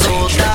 in